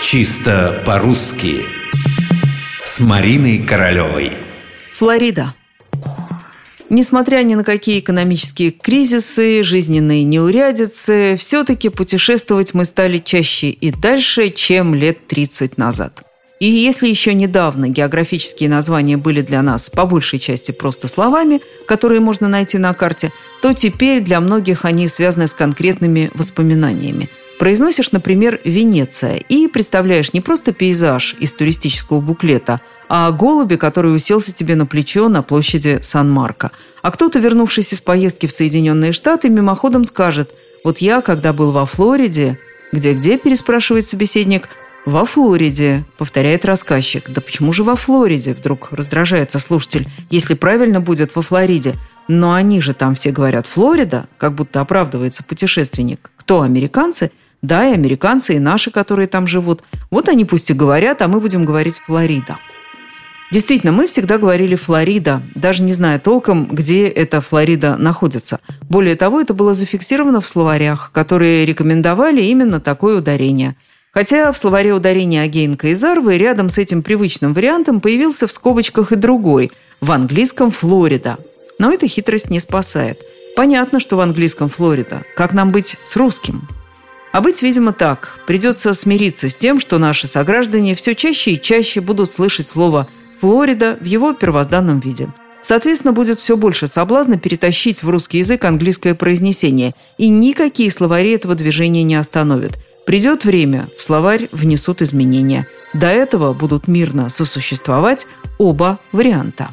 Чисто по-русски С Мариной Королевой Флорида Несмотря ни на какие экономические кризисы, жизненные неурядицы, все-таки путешествовать мы стали чаще и дальше, чем лет 30 назад. И если еще недавно географические названия были для нас по большей части просто словами, которые можно найти на карте, то теперь для многих они связаны с конкретными воспоминаниями. Произносишь, например, Венеция и представляешь не просто пейзаж из туристического буклета, а голуби, который уселся тебе на плечо на площади Сан-Марко. А кто-то, вернувшись из поездки в Соединенные Штаты, мимоходом скажет «Вот я, когда был во Флориде...» «Где-где?» – переспрашивает собеседник – «Во Флориде», — повторяет рассказчик. «Да почему же во Флориде?» — вдруг раздражается слушатель. «Если правильно будет во Флориде. Но они же там все говорят «Флорида», как будто оправдывается путешественник. Кто, американцы? Да, и американцы, и наши, которые там живут. Вот они пусть и говорят, а мы будем говорить «Флорида». Действительно, мы всегда говорили «Флорида», даже не зная толком, где эта Флорида находится. Более того, это было зафиксировано в словарях, которые рекомендовали именно такое ударение – Хотя в словаре ударения Агейнка и Зарвы рядом с этим привычным вариантом появился в скобочках и другой, в английском «Флорида». Но эта хитрость не спасает. Понятно, что в английском «Флорида». Как нам быть с русским? А быть, видимо, так. Придется смириться с тем, что наши сограждане все чаще и чаще будут слышать слово «Флорида» в его первозданном виде. Соответственно, будет все больше соблазна перетащить в русский язык английское произнесение, и никакие словари этого движения не остановят – Придет время, в словарь внесут изменения. До этого будут мирно сосуществовать оба варианта.